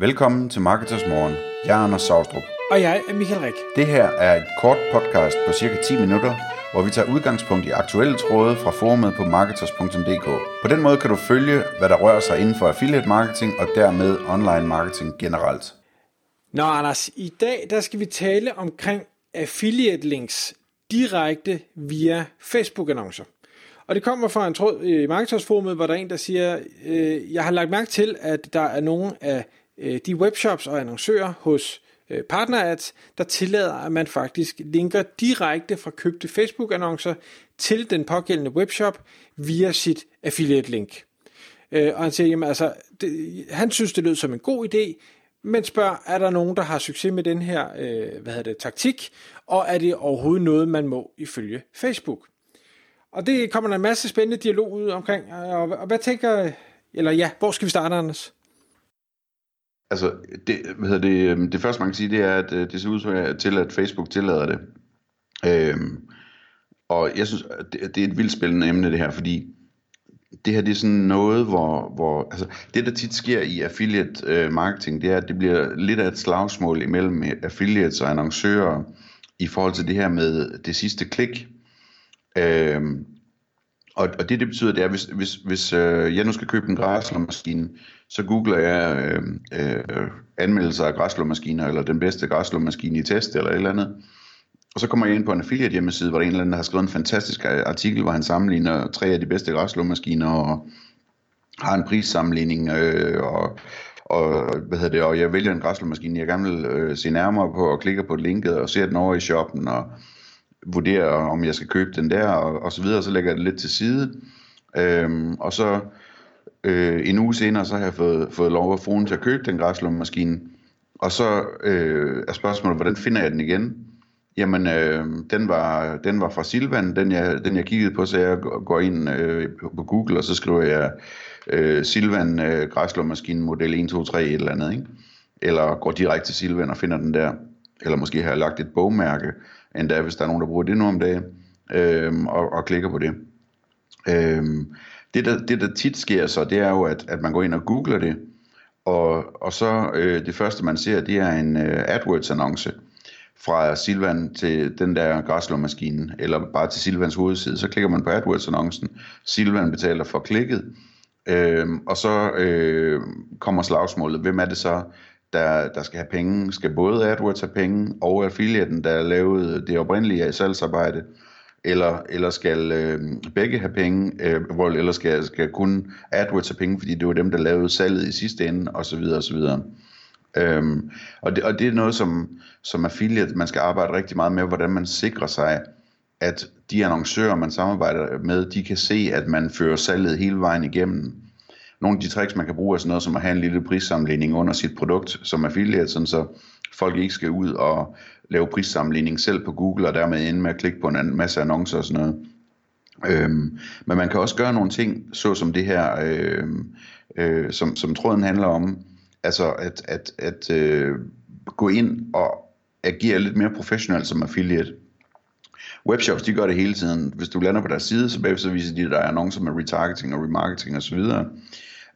Velkommen til Marketers Morgen. Jeg er Anders Saustrup. Og jeg er Michael Rik. Det her er et kort podcast på cirka 10 minutter, hvor vi tager udgangspunkt i aktuelle tråde fra forumet på marketers.dk. På den måde kan du følge, hvad der rører sig inden for affiliate marketing og dermed online marketing generelt. Nå Anders, i dag der skal vi tale omkring affiliate links direkte via Facebook-annoncer. Og det kommer fra en tråd i Marketers-forumet, hvor der er en, der siger, øh, jeg har lagt mærke til, at der er nogle af Øh, de webshops og annoncører hos øh, partnerads, der tillader, at man faktisk linker direkte fra købte Facebook-annoncer til den pågældende webshop via sit affiliate-link. Øh, og han siger, jamen altså, det, han synes, det lød som en god idé, men spørger, er der nogen, der har succes med den her øh, hvad hedder det, taktik, og er det overhovedet noget, man må ifølge Facebook? Og det kommer der en masse spændende dialog ud omkring, og, og hvad tænker, eller ja, hvor skal vi starte, Anders? Altså, det, hvad hedder det, øhm, det første man kan sige, det er, at øh, det ser ud til, at Facebook tillader det. Øhm, og jeg synes, det, det er et vildt spændende emne det her, fordi det her det er sådan noget, hvor, hvor altså, det der tit sker i affiliate øh, marketing, det er, at det bliver lidt af et slagsmål imellem øh, affiliates og annoncører i forhold til det her med det sidste klik. Øhm, og, og det det betyder, det er, hvis, hvis, hvis øh, jeg nu skal købe en græslåmaskine, så googler jeg øh, øh, anmeldelser af græslåmaskiner, eller den bedste græslåmaskine i test, eller et eller andet. Og så kommer jeg ind på en affiliate hjemmeside, hvor der er en eller anden, der har skrevet en fantastisk artikel, hvor han sammenligner tre af de bedste græslåmaskiner, og har en prissammenligning, øh, og, og, hvad hedder det, og jeg vælger en græslåmaskine, jeg gerne vil øh, se nærmere på, og klikker på linket, og ser den over i shoppen, og vurdere, om jeg skal købe den der, og, og så videre, så lægger jeg det lidt til side. Øhm, og så øh, en uge senere, så har jeg fået, fået lov af fruen til at købe den græslummaskine. Og så øh, er spørgsmålet, hvordan finder jeg den igen? Jamen, øh, den, var, den var fra Silvan, den jeg, den jeg kiggede på, så jeg går ind øh, på Google, og så skriver jeg øh, Silvan øh, græslåmaskine model 123 et eller andet, ikke? Eller går direkte til Silvan og finder den der. Eller måske har lagt et bogmærke, endda hvis der er nogen, der bruger det nu om dagen, øh, og, og klikker på det. Øh, det, der, det, der tit sker så, det er jo, at, at man går ind og googler det, og, og så øh, det første, man ser, det er en øh, AdWords-annonce fra Silvan til den der græslåmaskine, eller bare til Silvans hovedside. Så klikker man på AdWords-annoncen, Silvan betaler for klikket, øh, og så øh, kommer slagsmålet. Hvem er det så, der, der skal have penge? Skal både AdWords have penge, og affiliaten, der lavede det oprindelige salgsarbejde, eller, eller skal øh, begge have penge, øh, eller skal, skal kun AdWords have penge, fordi det var dem, der lavede salget i sidste ende, og så videre, og så videre. Øhm, og, det, og det er noget, som, som affiliate, man skal arbejde rigtig meget med, hvordan man sikrer sig, at de annoncører, man samarbejder med, de kan se, at man fører salget hele vejen igennem. Nogle af de tricks, man kan bruge, er sådan noget som at have en lille prissammenligning under sit produkt som affiliate, sådan så folk ikke skal ud og lave prissammenligning selv på Google, og dermed ende med at klikke på en masse annoncer og sådan noget. Øhm, men man kan også gøre nogle ting, så som det her, øh, øh, som, som tråden handler om, altså at, at, at øh, gå ind og agere lidt mere professionelt som affiliate. Webshops, de gør det hele tiden. Hvis du lander på deres side, så bagefter viser de dig annoncer med retargeting og remarketing osv.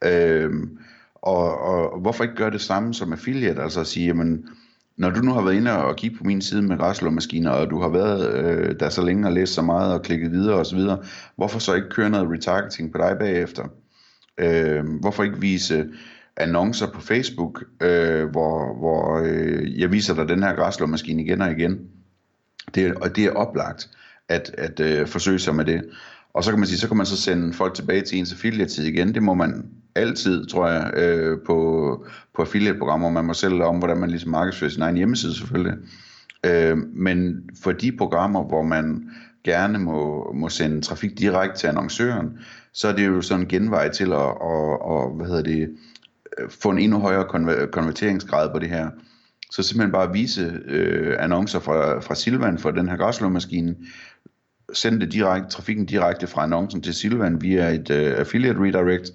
Øhm, og, og hvorfor ikke gøre det samme som affiliate, altså at sige, jamen, når du nu har været inde og kigge på min side med græslåmaskiner, og du har været øh, der så længe og læst så meget og klikket videre osv., hvorfor så ikke køre noget retargeting på dig bagefter? Øh, hvorfor ikke vise annoncer på Facebook, øh, hvor, hvor øh, jeg viser dig den her græslåmaskine igen og igen? Det, og det er oplagt at, at øh, forsøge sig med det. Og så kan man sige, så kan man så sende folk tilbage til ens affiliate igen. Det må man altid, tror jeg, øh, på, på affiliate-programmer. Man må selv om, hvordan man ligesom markedsfører sin egen hjemmeside selvfølgelig. Øh, men for de programmer, hvor man gerne må, må sende trafik direkte til annoncøren, så er det jo sådan en genvej til at, at, at hvad hedder det, få en endnu højere konver- konverteringsgrad på det her. Så simpelthen bare vise øh, annoncer fra, fra Silvan for den her græslåmaskine, sende det direkte, trafikken direkte fra annoncen til Silvan via et øh, affiliate redirect,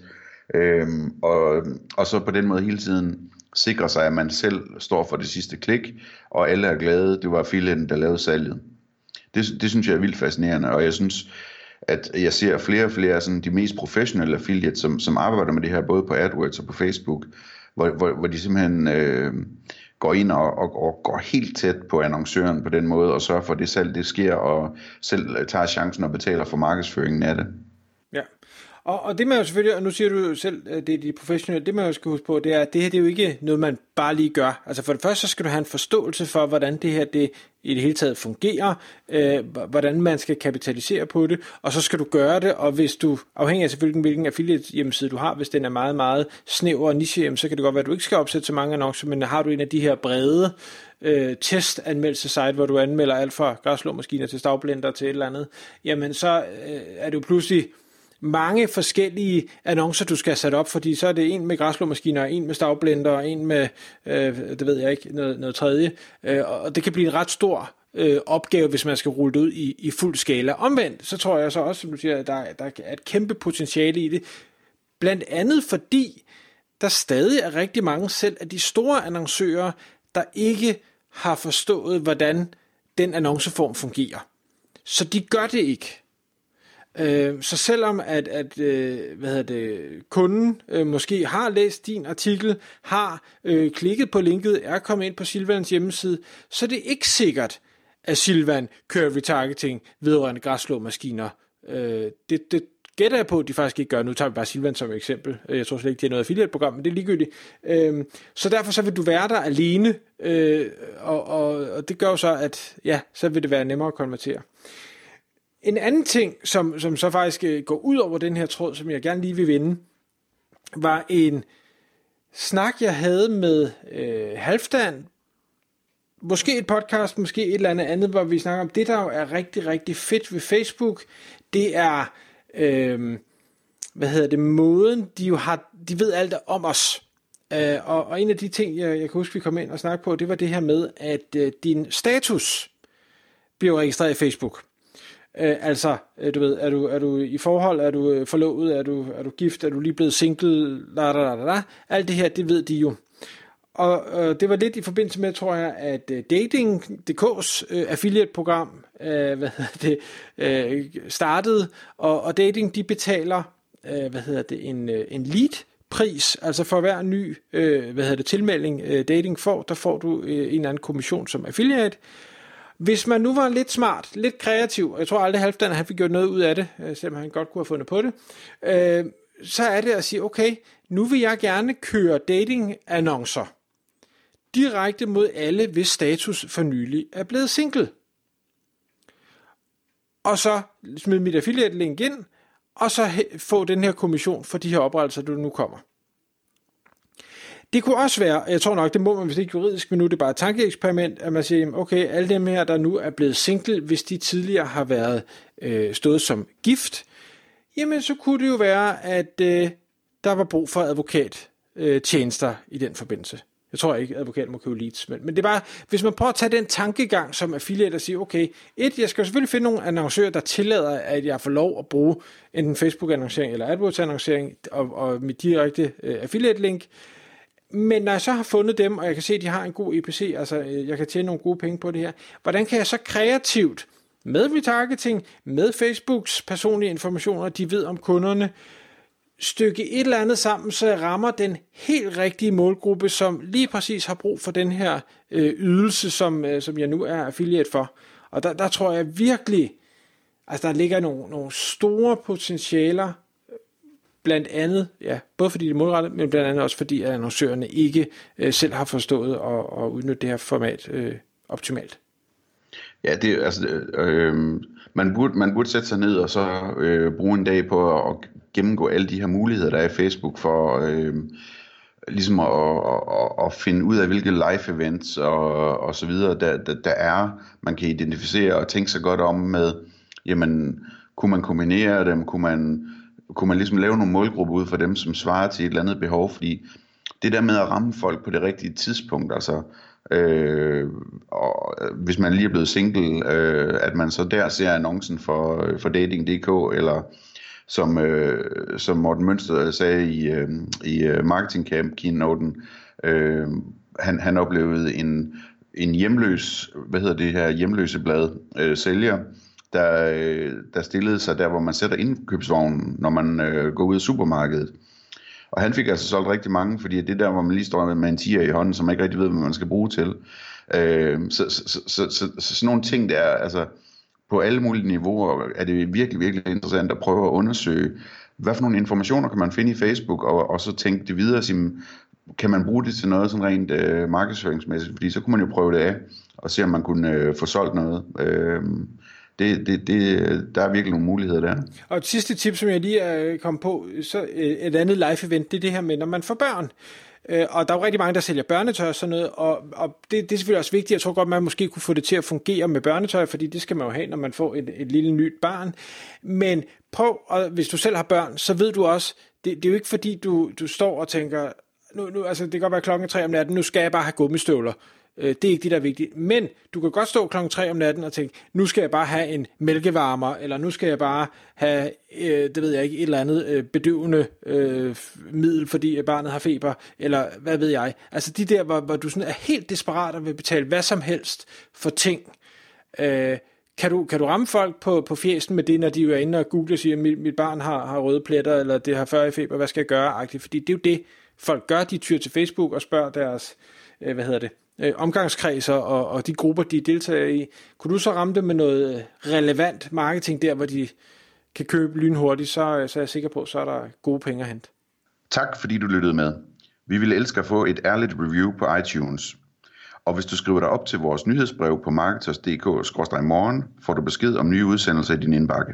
øhm, og, og så på den måde hele tiden sikre sig, at man selv står for det sidste klik, og alle er glade. Det var filen, der lavede salget. Det, det synes jeg er vildt fascinerende, og jeg synes, at jeg ser flere og flere sådan de mest professionelle affiliates, som, som arbejder med det her, både på AdWords og på Facebook, hvor, hvor, hvor de simpelthen øh, går ind og, og, og går helt tæt på annoncøren på den måde, og sørger for, at det salg det sker, og selv tager chancen og betaler for markedsføringen af det. Ja, og, og det man jo selvfølgelig, og nu siger du jo selv, det er de professionelle, det man jo skal huske på, det er, at det her det er jo ikke noget, man bare lige gør. Altså for det første, så skal du have en forståelse for, hvordan det her det i det hele taget fungerer, øh, hvordan man skal kapitalisere på det, og så skal du gøre det, og hvis du, afhængig af selvfølgelig hvilken affiliate hjemmeside du har, hvis den er meget, meget snæver og niche, så kan det godt være, at du ikke skal opsætte så mange annoncer, men har du en af de her brede øh, testanmeldelsesite, hvor du anmelder alt fra græslåmaskiner til stavblender til et eller andet, jamen så øh, er det jo pludselig mange forskellige annoncer, du skal sætte op, fordi så er det en med græslåmaskiner, en med stavblender, og en med, øh, det ved jeg ikke, noget, noget tredje. Øh, og det kan blive en ret stor øh, opgave, hvis man skal rulle det ud i, i fuld skala. Omvendt, så tror jeg så også, som du siger, at der, der er et kæmpe potentiale i det. Blandt andet fordi, der stadig er rigtig mange selv af de store annoncører, der ikke har forstået, hvordan den annonceform fungerer. Så de gør det ikke. Øh, så selvom at, at øh, hvad hedder det, kunden øh, måske har læst din artikel, har øh, klikket på linket, er kommet ind på Silvans hjemmeside, så er det ikke sikkert, at Silvan kører retargeting vedrørende græsslåmaskiner. Øh, det, det gætter jeg på, at de faktisk ikke gør. Nu tager vi bare Silvan som eksempel. Jeg tror slet ikke, det er noget affiliate-program, men det er ligegyldigt. Øh, så derfor så vil du være der alene, øh, og, og, og det gør jo så, at ja, så vil det være nemmere at konvertere. En anden ting, som, som så faktisk øh, går ud over den her tråd, som jeg gerne lige vil vinde, var en snak, jeg havde med øh, Halfdan. Måske et podcast, måske et eller andet andet, hvor vi snakker om det, der jo er rigtig, rigtig fedt ved Facebook. Det er, øh, hvad hedder det, måden, de jo har, de ved alt om os. Øh, og, og en af de ting, jeg, jeg kan huske, vi kom ind og snakkede på, det var det her med, at øh, din status bliver registreret i Facebook. Øh, altså, øh, du ved, er du, er du i forhold, er du øh, forlovet, er du, er du gift, er du lige blevet single, la, la, la, la. alt det her, det ved de jo. Og øh, det var lidt i forbindelse med, tror jeg, at øh, Dating.dk's øh, affiliate-program øh, hvad hedder det, øh, startede, og, og Dating, de betaler, øh, hvad hedder det, en, øh, en lead, pris, altså for hver ny øh, hvad hedder det, tilmelding øh, dating får, der får du øh, en eller anden kommission som affiliate, hvis man nu var lidt smart, lidt kreativ, og jeg tror aldrig Halvdan han fik gjort noget ud af det, øh, selvom han godt kunne have fundet på det, øh, så er det at sige, okay, nu vil jeg gerne køre dating-annoncer direkte mod alle, hvis status for nylig er blevet single. Og så smid mit affiliate link ind, og så få den her kommission for de her oprettelser, du nu kommer. Det kunne også være, jeg tror nok, det må man hvis ikke juridisk, men nu er det bare et tankeeksperiment, at man siger, okay, alle dem her, der nu er blevet single, hvis de tidligere har været øh, stået som gift, jamen så kunne det jo være, at øh, der var brug for advokattjenester øh, i den forbindelse. Jeg tror ikke, at advokaten må købe leads, men, men det er bare, hvis man prøver at tage den tankegang som affiliate og sige, okay, et, jeg skal selvfølgelig finde nogle annoncører, der tillader, at jeg får lov at bruge enten Facebook-annoncering eller AdWords-annoncering og, og mit direkte øh, affiliate-link, men når jeg så har fundet dem, og jeg kan se, at de har en god EPC, altså øh, jeg kan tjene nogle gode penge på det her, hvordan kan jeg så kreativt med retargeting, med Facebooks personlige informationer, de ved om kunderne, stykke et eller andet sammen, så jeg rammer den helt rigtige målgruppe, som lige præcis har brug for den her øh, ydelse, som, øh, som jeg nu er affiliate for. Og der, der tror jeg virkelig, altså der ligger nogle, nogle store potentialer blandt andet, ja, både fordi det er målrettet, men blandt andet også fordi, at annoncørerne ikke øh, selv har forstået at, at udnytte det her format øh, optimalt. Ja, det altså, øh, man, burde, man burde sætte sig ned og så øh, bruge en dag på at, at gennemgå alle de her muligheder, der er i Facebook for øh, ligesom at, at, at finde ud af, hvilke live events og, og så videre, der, der, der er, man kan identificere og tænke sig godt om med, jamen, kunne man kombinere dem, kunne man kunne man ligesom lave nogle målgrupper ud for dem, som svarer til et eller andet behov, fordi det der med at ramme folk på det rigtige tidspunkt, altså øh, og øh, hvis man lige er blevet single, øh, at man så der ser annoncen for, øh, for dating.dk, eller som, øh, som Morten Mønster sagde i, øh, i øh, Marketing Camp keynoten, øh, han, han oplevede en, en hjemløs, hvad hedder det her, hjemløse blad øh, sælger, der, der stillede sig der, hvor man sætter indkøbsvognen, når man øh, går ud af supermarkedet. Og han fik altså solgt rigtig mange, fordi det der, hvor man lige står med en tiger i hånden, som man ikke rigtig ved, hvad man skal bruge til. Øh, så, så, så, så, så, så sådan nogle ting der, altså på alle mulige niveauer, er det virkelig, virkelig interessant at prøve at undersøge, hvad for nogle informationer kan man finde i Facebook, og, og så tænke det videre, sige, kan man bruge det til noget sådan rent øh, markedsføringsmæssigt, fordi så kunne man jo prøve det af, og se om man kunne øh, få solgt noget. Øh, det, det, det, der er virkelig nogle muligheder der. Og et sidste tip, som jeg lige øh, er kommet på, så øh, et andet live-event, det er det her med, når man får børn. Øh, og der er jo rigtig mange, der sælger børnetøj og sådan noget, og, og det, det er selvfølgelig også vigtigt. Jeg tror godt, man måske kunne få det til at fungere med børnetøj, fordi det skal man jo have, når man får et, et lille nyt barn. Men prøv, og hvis du selv har børn, så ved du også, det, det er jo ikke fordi, du, du står og tænker, nu, nu, altså det kan godt være klokken 3 om natten, nu skal jeg bare have gummistøvler. Øh, det er ikke det, der er vigtigt. Men du kan godt stå klokken 3 om natten og tænke, nu skal jeg bare have en mælkevarmer, eller nu skal jeg bare have, øh, det ved jeg ikke, et eller andet øh, bedøvende øh, middel, fordi barnet har feber, eller hvad ved jeg. Altså de der, hvor, hvor du sådan er helt desperat og vil betale hvad som helst for ting. Øh, kan du, kan du ramme folk på, på fjesen med det, når de er inde og google og siger, mit, mit barn har, har røde pletter, eller det har 40 i feber, hvad skal jeg gøre? Agtigt? Fordi det er jo det, folk gør. De tyr til Facebook og spørger deres, øh, hvad hedder det, øh, omgangskredser og, og de grupper, de deltager i. Kunne du så ramme dem med noget relevant marketing der, hvor de kan købe lynhurtigt, så, så er jeg sikker på, så er der gode penge at hente. Tak fordi du lyttede med. Vi vil elske at få et ærligt review på iTunes. Og hvis du skriver dig op til vores nyhedsbrev på marketers.dk-morgen, får du besked om nye udsendelser i din indbakke.